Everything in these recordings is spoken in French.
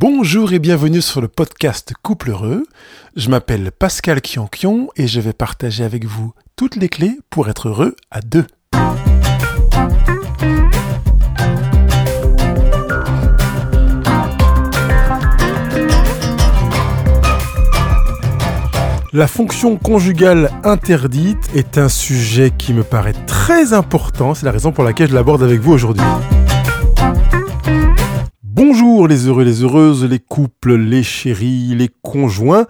Bonjour et bienvenue sur le podcast Couple Heureux. Je m'appelle Pascal Kionkion et je vais partager avec vous toutes les clés pour être heureux à deux. La fonction conjugale interdite est un sujet qui me paraît très important, c'est la raison pour laquelle je l'aborde avec vous aujourd'hui. Bonjour les heureux, les heureuses, les couples, les chéris, les conjoints.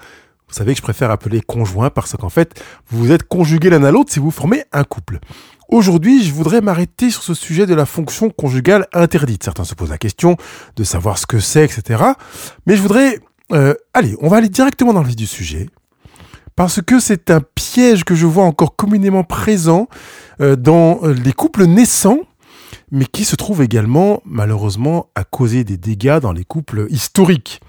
Vous savez que je préfère appeler conjoint parce qu'en fait, vous êtes conjugués l'un à l'autre si vous formez un couple. Aujourd'hui, je voudrais m'arrêter sur ce sujet de la fonction conjugale interdite. Certains se posent la question de savoir ce que c'est, etc. Mais je voudrais... Euh, allez, on va aller directement dans le vif du sujet. Parce que c'est un piège que je vois encore communément présent euh, dans les couples naissants mais qui se trouve également malheureusement à causer des dégâts dans les couples historiques.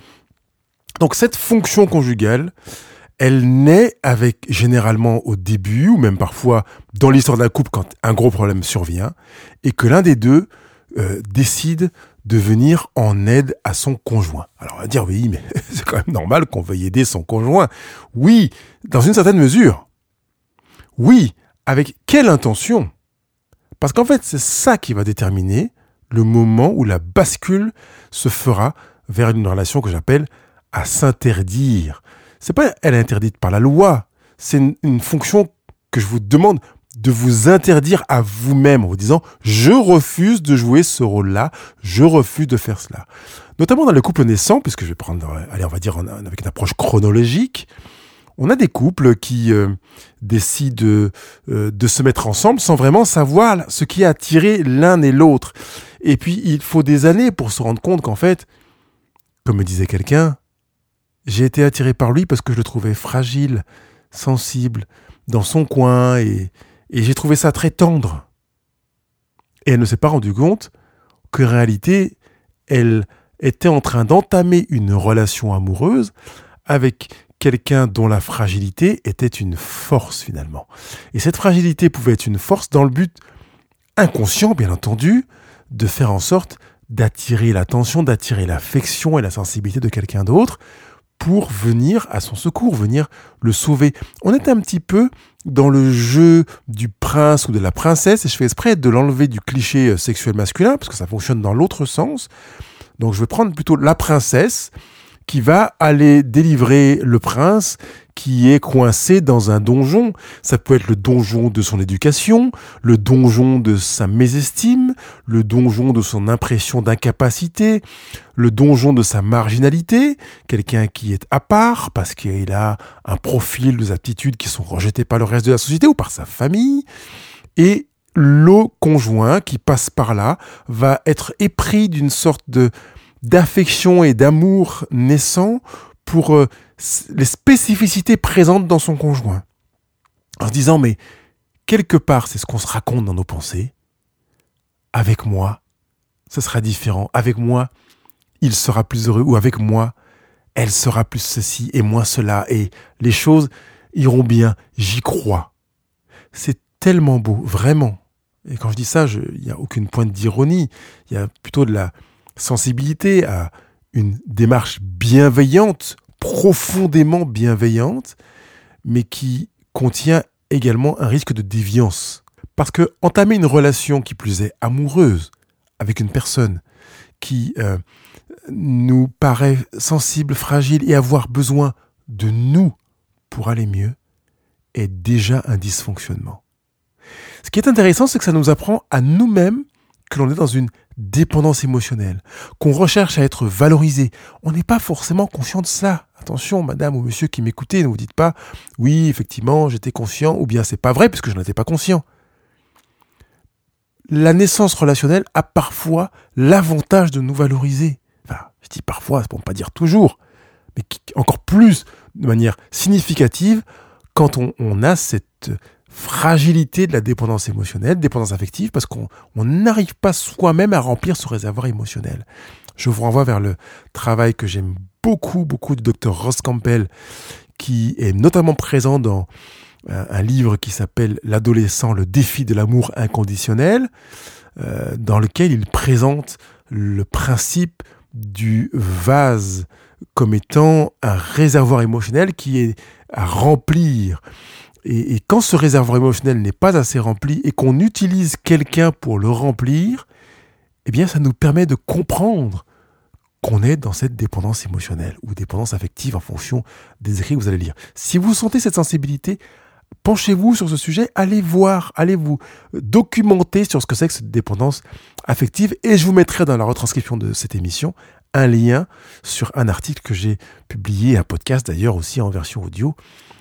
Donc cette fonction conjugale, elle naît avec généralement au début ou même parfois dans l'histoire d'un couple quand un gros problème survient et que l'un des deux euh, décide de venir en aide à son conjoint. Alors on va dire oui, mais c'est quand même normal qu'on veuille aider son conjoint. Oui, dans une certaine mesure. Oui, avec quelle intention? Parce qu'en fait, c'est ça qui va déterminer le moment où la bascule se fera vers une relation que j'appelle à s'interdire. C'est pas elle est interdite par la loi, c'est une, fonction que je vous demande de vous interdire à vous-même en vous disant je refuse de jouer ce rôle-là, je refuse de faire cela. Notamment dans le couple naissant, puisque je vais prendre, allez, on va dire avec une approche chronologique, on a des couples qui euh, décident euh, de, se mettre ensemble sans vraiment savoir ce qui a attiré l'un et l'autre. Et puis il faut des années pour se rendre compte qu'en fait, comme me disait quelqu'un, j'ai été attiré par lui parce que je le trouvais fragile, sensible, dans son coin, et, et j'ai trouvé ça très tendre. Et elle ne s'est pas rendue compte qu'en réalité, elle était en train d'entamer une relation amoureuse avec quelqu'un dont la fragilité était une force finalement. Et cette fragilité pouvait être une force dans le but inconscient, bien entendu, de faire en sorte d'attirer l'attention, d'attirer l'affection et la sensibilité de quelqu'un d'autre pour venir à son secours, venir le sauver. On est un petit peu dans le jeu du prince ou de la princesse, et je fais exprès de l'enlever du cliché euh, sexuel masculin, parce que ça fonctionne dans l'autre sens. Donc je vais prendre plutôt la princesse, qui va aller délivrer le prince qui est coincé dans un donjon. Ça peut être le donjon de son éducation, le donjon de sa mésestime, le donjon de son impression d'incapacité, le donjon de sa marginalité, quelqu'un qui est à part parce qu'il a un profil, des aptitudes qui sont rejetées par le reste de la société ou par sa famille. Et le conjoint qui passe par là va être épris d'une sorte de d'affection et d'amour naissant pour euh, les spécificités présentes dans son conjoint. En se disant, mais quelque part, c'est ce qu'on se raconte dans nos pensées. Avec moi, ce sera différent. Avec moi, il sera plus heureux. Ou avec moi, elle sera plus ceci et moins cela. Et les choses iront bien. J'y crois. C'est tellement beau, vraiment. Et quand je dis ça, il n'y a aucune pointe d'ironie. Il y a plutôt de la, sensibilité, à une démarche bienveillante, profondément bienveillante, mais qui contient également un risque de déviance. Parce que entamer une relation qui plus est amoureuse avec une personne qui euh, nous paraît sensible, fragile et avoir besoin de nous pour aller mieux est déjà un dysfonctionnement. Ce qui est intéressant, c'est que ça nous apprend à nous-mêmes que l'on est dans une dépendance émotionnelle, qu'on recherche à être valorisé. On n'est pas forcément conscient de ça. Attention, madame ou monsieur qui m'écoutez, ne vous dites pas oui, effectivement, j'étais conscient, ou bien c'est pas vrai puisque je n'étais pas conscient. La naissance relationnelle a parfois l'avantage de nous valoriser. Enfin, je dis parfois, pour ne pas dire toujours, mais encore plus de manière significative quand on a cette fragilité de la dépendance émotionnelle, dépendance affective, parce qu'on n'arrive pas soi-même à remplir ce réservoir émotionnel. Je vous renvoie vers le travail que j'aime beaucoup, beaucoup du docteur Ross Campbell, qui est notamment présent dans euh, un livre qui s'appelle L'adolescent, le défi de l'amour inconditionnel, euh, dans lequel il présente le principe du vase comme étant un réservoir émotionnel qui est à remplir. Et, quand ce réservoir émotionnel n'est pas assez rempli et qu'on utilise quelqu'un pour le remplir, eh bien ça nous permet de comprendre qu'on est dans cette dépendance émotionnelle ou dépendance affective en fonction des écrits que vous allez lire. Si vous sentez cette sensibilité, penchez-vous sur ce sujet, allez voir, allez vous documenter sur ce que c'est que cette dépendance affective et je vous mettrai dans la retranscription de cette émission un lien sur un article que j'ai publié, un podcast d'ailleurs aussi en version audio,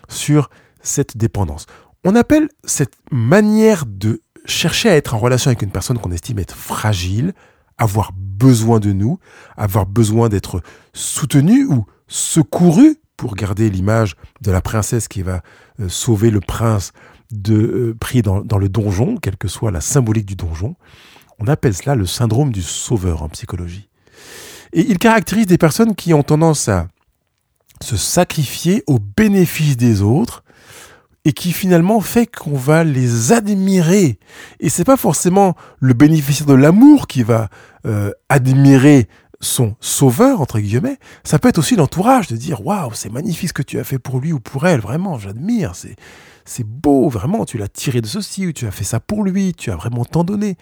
sur cette dépendance. On appelle cette manière de chercher à être en relation avec une personne qu'on estime être fragile, avoir besoin de nous, avoir besoin d'être soutenu ou secouru, pour garder l'image de la princesse qui va euh, sauver le prince de, euh, pris dans, dans le donjon, quelle que soit la symbolique du donjon. On appelle cela le syndrome du sauveur en psychologie. Et il caractérise des personnes qui ont tendance à se sacrifier au bénéfice des autres et qui finalement fait qu'on va les admirer. Et c'est pas forcément le bénéficiaire de l'amour qui va euh, admirer son sauveur entre guillemets. Ça peut être aussi l'entourage de dire waouh c'est magnifique ce que tu as fait pour lui ou pour elle. Vraiment j'admire. C'est c'est beau vraiment. Tu l'as tiré de ceci ou tu as fait ça pour lui. Tu as vraiment tant donné.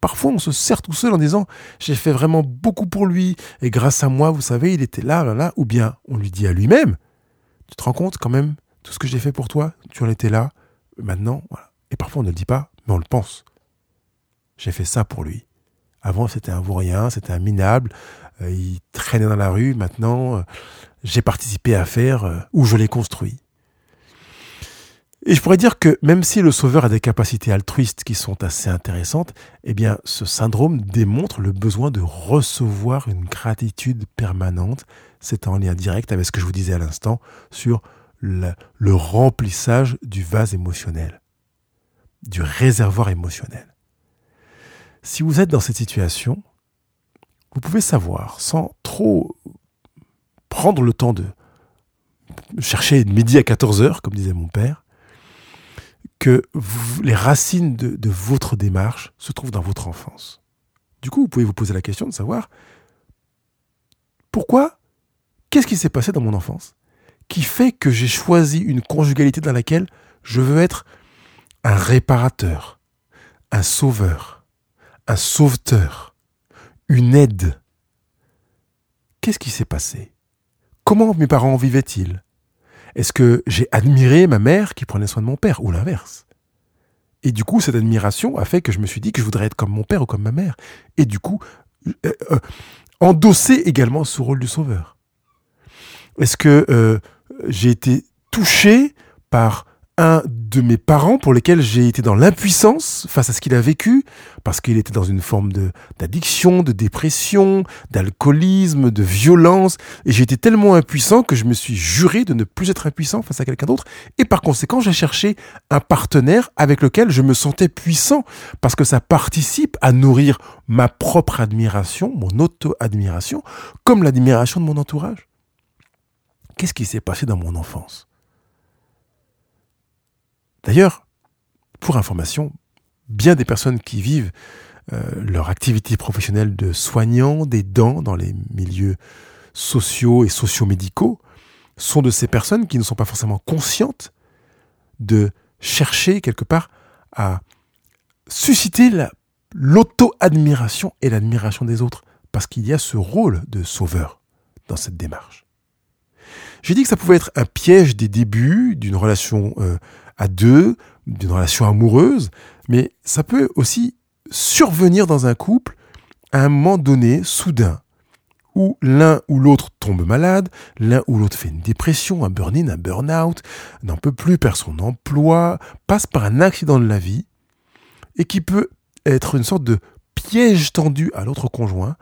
Parfois, on se sert tout seul en disant j'ai fait vraiment beaucoup pour lui et grâce à moi, vous savez, il était là, là, là. Ou bien on lui dit à lui-même tu te rends compte quand même tout ce que j'ai fait pour toi, tu en étais là. Maintenant. Et parfois on ne le dit pas, mais on le pense. J'ai fait ça pour lui. Avant, c'était un vaurien, c'était un minable. Euh, il traînait dans la rue. Maintenant, euh, j'ai participé à faire euh, ou je l'ai construit. Et je pourrais dire que même si le sauveur a des capacités altruistes qui sont assez intéressantes, eh bien, ce syndrome démontre le besoin de recevoir une gratitude permanente. C'est en lien direct avec ce que je vous disais à l'instant sur le, remplissage du vase émotionnel, du réservoir émotionnel. Si vous êtes dans cette situation, vous pouvez savoir, sans trop prendre le temps de chercher midi à 14 heures, comme disait mon père, que les racines de, votre démarche se trouvent dans votre enfance. Du coup, vous pouvez vous poser la question de savoir pourquoi, qu'est-ce qui s'est passé dans mon enfance? Qui fait que j'ai choisi une conjugalité dans laquelle je veux être un réparateur, un sauveur, un sauveteur, une aide. Qu'est-ce qui s'est passé? Comment mes parents vivaient-ils? Est-ce que j'ai admiré ma mère qui prenait soin de mon père ou l'inverse? Et du coup, cette admiration a fait que je me suis dit que je voudrais être comme mon père ou comme ma mère. Et du coup, euh, euh, endosser également ce rôle du sauveur. Est-ce que euh, j'ai été touché par un de mes parents pour lesquels j'ai été dans l'impuissance face à ce qu'il a vécu, parce qu'il était dans une forme d'addiction, de, dépression, d'alcoolisme, de violence, et j'ai été tellement impuissant que je me suis juré de ne plus être impuissant face à quelqu'un d'autre, et par conséquent j'ai cherché un partenaire avec lequel je me sentais puissant, parce que ça participe à nourrir ma propre admiration, mon auto-admiration, comme l'admiration de mon entourage. Qu'est-ce qui s'est passé dans mon enfance? D'ailleurs, pour information, bien des personnes qui vivent euh, leur activité professionnelle de soignant des dents dans les milieux sociaux et socio-médicaux sont de ces personnes qui ne sont pas forcément conscientes de chercher quelque part à susciter l'auto-admiration et l'admiration des autres, parce qu'il y a ce rôle de sauveur dans cette démarche. J'ai dit que ça pouvait être un piège des débuts d'une relation euh, à deux, d'une relation amoureuse, mais ça peut aussi survenir dans un couple à un moment donné, soudain, où l'un ou l'autre tombe malade, l'un ou l'autre fait une dépression, un burn-in, un burn-out, n'en peut plus, perd son emploi, passe par un accident de la vie, et qui peut être une sorte de piège tendu à l'autre conjoint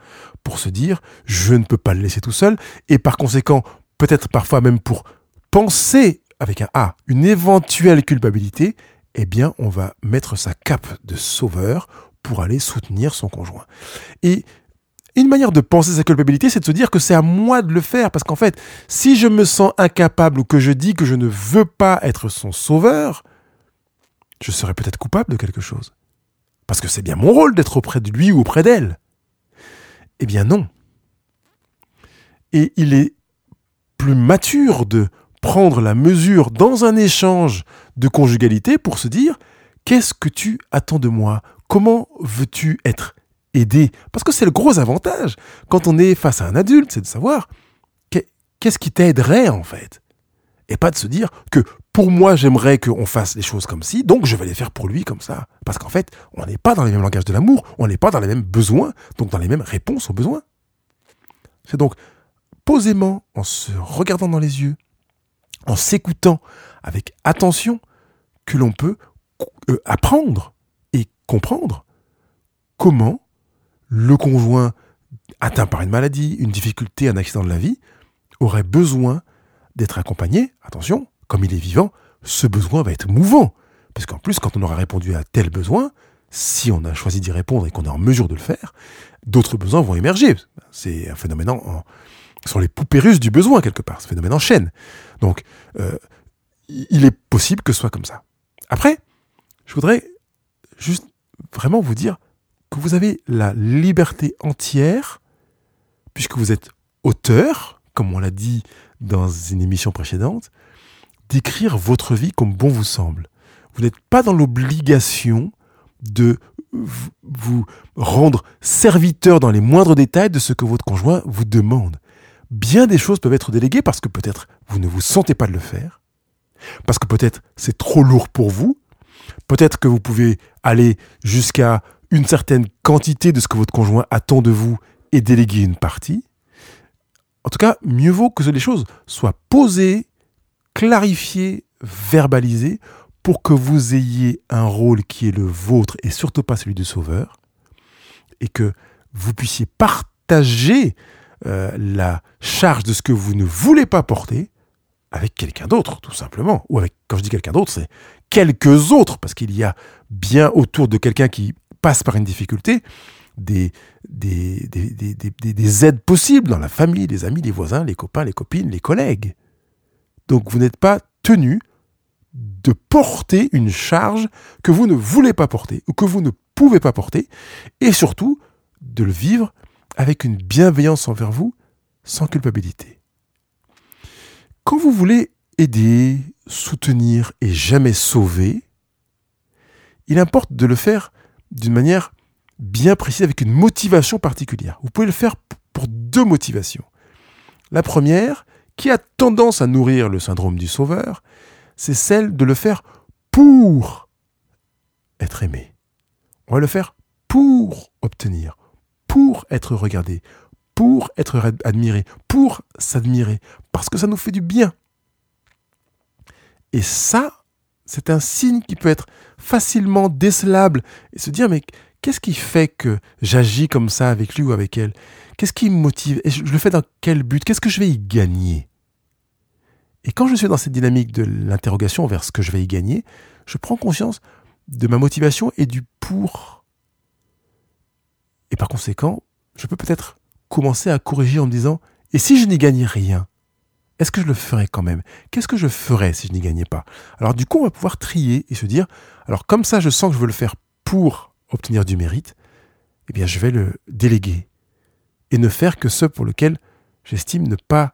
pour se dire je ne peux pas le laisser tout seul, et par conséquent, peut-être parfois même pour penser avec un A, une éventuelle culpabilité, eh bien, on va mettre sa cape de sauveur pour aller soutenir son conjoint. Et une manière de penser sa culpabilité, c'est de se dire que c'est à moi de le faire, parce qu'en fait, si je me sens incapable ou que je dis que je ne veux pas être son sauveur, je serais peut-être coupable de quelque chose. Parce que c'est bien mon rôle d'être auprès de lui ou auprès d'elle. Eh bien non. Et il est plus mature de prendre la mesure dans un échange de conjugalité pour se dire qu'est-ce que tu attends de moi? Comment veux-tu être aidé? Parce que c'est le gros avantage quand on est face à un adulte, c'est de savoir qu'est-ce qui t'aiderait en fait? Et pas de se dire que pour moi j'aimerais qu'on fasse les choses comme ci, donc je vais les faire pour lui comme ça. Parce qu'en fait, on n'est pas dans les mêmes langages de l'amour, on n'est pas dans les mêmes besoins, donc dans les mêmes réponses aux besoins. C'est donc posément, en se regardant dans les yeux, en s'écoutant avec attention, que l'on peut euh, apprendre et comprendre comment le conjoint atteint par une maladie, une difficulté, un accident de la vie, aurait besoin d'être accompagné. Attention, comme il est vivant, ce besoin va être mouvant. Parce qu'en plus, quand on aura répondu à tel besoin, si on a choisi d'y répondre et qu'on est en mesure de le faire, d'autres besoins vont émerger. C'est un phénomène en, sur les poupées russes du besoin quelque part, ce phénomène en chaîne. Donc, euh, il est possible que ce soit comme ça. Après, je voudrais juste vraiment vous dire que vous avez la liberté entière, puisque vous êtes auteur, comme on l'a dit dans une émission précédente, d'écrire votre vie comme bon vous semble. Vous n'êtes pas dans l'obligation de vous rendre serviteur dans les moindres détails de ce que votre conjoint vous demande. Bien des choses peuvent être déléguées parce que peut-être vous ne vous sentez pas de le faire, parce que peut-être c'est trop lourd pour vous, peut-être que vous pouvez aller jusqu'à une certaine quantité de ce que votre conjoint attend de vous et déléguer une partie. En tout cas, mieux vaut que les choses soient posées, clarifiées, verbalisées, pour que vous ayez un rôle qui est le vôtre et surtout pas celui du sauveur, et que vous puissiez partager euh, la charge de ce que vous ne voulez pas porter avec quelqu'un d'autre, tout simplement. Ou avec, quand je dis quelqu'un d'autre, c'est quelques autres, parce qu'il y a bien autour de quelqu'un qui passe par une difficulté des, des, des, aides possibles dans la famille, les amis, les voisins, les copains, les copines, les collègues. Donc vous n'êtes pas tenu de porter une charge que vous ne voulez pas porter ou que vous ne pouvez pas porter, et surtout de le vivre avec une bienveillance envers vous, sans culpabilité. Quand vous voulez aider, soutenir et jamais sauver, il importe de le faire d'une manière bien précise, avec une motivation particulière. Vous pouvez le faire pour deux motivations. La première, qui a tendance à nourrir le syndrome du sauveur, c'est celle de le faire pour être aimé. On va le faire pour obtenir, pour être regardé, pour être admiré, pour s'admirer, parce que ça nous fait du bien. Et ça, c'est un signe qui peut être facilement décelable et se dire mais qu'est-ce qui fait que j'agis comme ça avec lui ou avec elle? Qu'est-ce qui me motive? Et je le fais dans quel but? Qu'est-ce que je vais y gagner? Et quand je suis dans cette dynamique de l'interrogation vers ce que je vais y gagner, je prends conscience de ma motivation et du pour. Et par conséquent, je peux peut-être commencer à corriger en me disant Et si je n'y gagnais rien est-ce que je le ferais quand même? Qu'est-ce que je ferais si je n'y gagnais pas? Alors du coup, on va pouvoir trier et se dire, alors comme ça, je sens que je veux le faire pour obtenir du mérite, eh bien je vais le déléguer et ne faire que ce pour lequel j'estime ne pas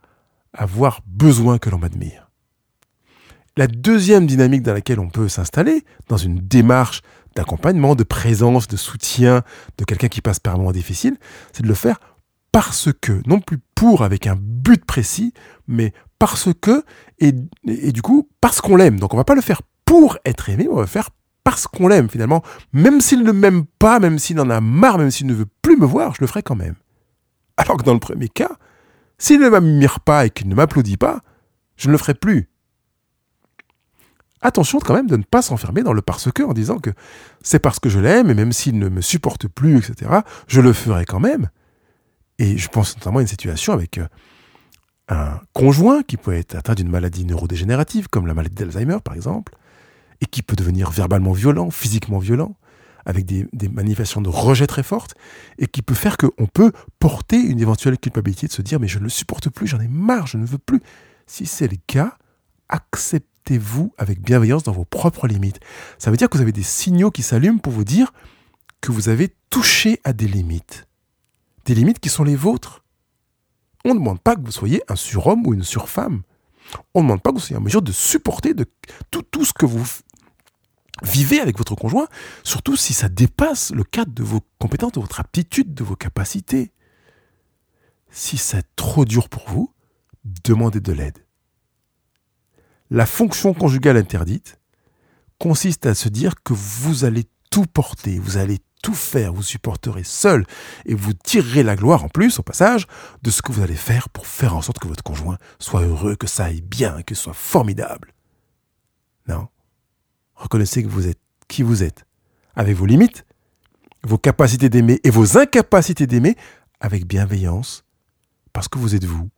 avoir besoin que l'on m'admire. La deuxième dynamique dans laquelle on peut s'installer, dans une démarche d'accompagnement, de présence, de soutien de quelqu'un qui passe par un moment difficile, c'est de le faire parce que, non plus pour avec un but précis, mais parce que, et, du coup, parce qu'on l'aime. Donc on va pas le faire pour être aimé, on va le faire parce qu'on l'aime finalement. Même s'il ne m'aime pas, même s'il en a marre, même s'il ne veut plus me voir, je le ferai quand même. Alors que dans le premier cas, s'il ne m'admire pas et qu'il ne m'applaudit pas, je ne le ferai plus. Attention quand même de ne pas s'enfermer dans le parce que en disant que c'est parce que je l'aime et même s'il ne me supporte plus, etc., je le ferai quand même. Et je pense notamment à une situation avec euh, un conjoint qui peut être atteint d'une maladie neurodégénérative, comme la maladie d'Alzheimer par exemple, et qui peut devenir verbalement violent, physiquement violent, avec des, manifestations de rejet très fortes, et qui peut faire qu'on peut porter une éventuelle culpabilité de se dire mais je ne le supporte plus, j'en ai marre, je ne veux plus. Si c'est le cas, acceptez-vous avec bienveillance dans vos propres limites. Ça veut dire que vous avez des signaux qui s'allument pour vous dire que vous avez touché à des limites des limites qui sont les vôtres. On ne demande pas que vous soyez un surhomme ou une surfemme. On ne demande pas que vous soyez en mesure de supporter tout, tout ce que vous vivez avec votre conjoint, surtout si ça dépasse le cadre de vos compétences, de votre aptitude, de vos capacités. Si c'est trop dur pour vous, demandez de l'aide. La fonction conjugale interdite consiste à se dire que vous allez tout porter, vous allez tout faire, vous supporterez seul et vous tirerez la gloire en plus, au passage, de ce que vous allez faire pour faire en sorte que votre conjoint soit heureux, que ça aille bien, que ce soit formidable. Non. Reconnaissez que vous êtes qui vous êtes, avec vos limites, vos capacités d'aimer et vos incapacités d'aimer, avec bienveillance, parce que vous êtes vous,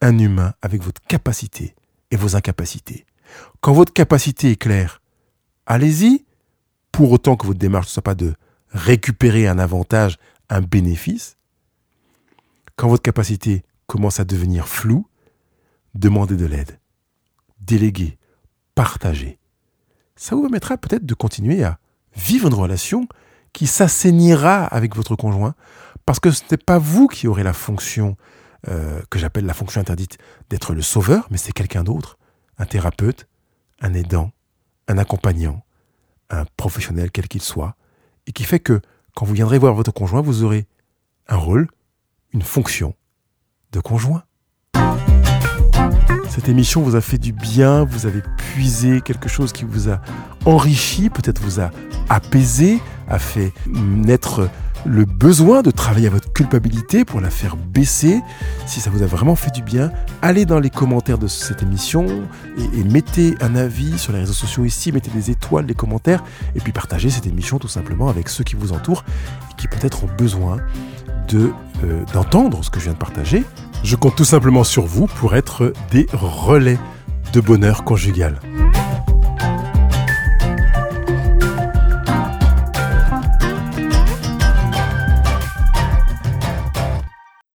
un humain avec votre capacité vos incapacités. Quand votre capacité est claire, allez-y, pour autant que votre démarche ne soit pas de récupérer un avantage, un bénéfice. Quand votre capacité commence à devenir floue, demandez de l'aide, déléguez, partagez. Ça vous permettra peut-être de continuer à vivre une relation qui s'assainira avec votre conjoint, parce que ce n'est pas vous qui aurez la fonction euh, que j'appelle la fonction interdite d'être le sauveur, mais c'est quelqu'un d'autre, un thérapeute, un aidant, un accompagnant, un professionnel quel qu'il soit, et qui fait que quand vous viendrez voir votre conjoint, vous aurez un rôle, une fonction de conjoint. Cette émission vous a fait du bien, vous avez puisé quelque chose qui vous a enrichi, peut-être vous a apaisé, a fait naître le besoin de travailler à votre culpabilité pour la faire baisser. Si ça vous a vraiment fait du bien, allez dans les commentaires de cette émission et, mettez un avis sur les réseaux sociaux ici, mettez des étoiles, des commentaires, et puis partagez cette émission tout simplement avec ceux qui vous entourent et qui peut-être ont besoin euh, d'entendre ce que je viens de partager. Je compte tout simplement sur vous pour être des relais de bonheur conjugal.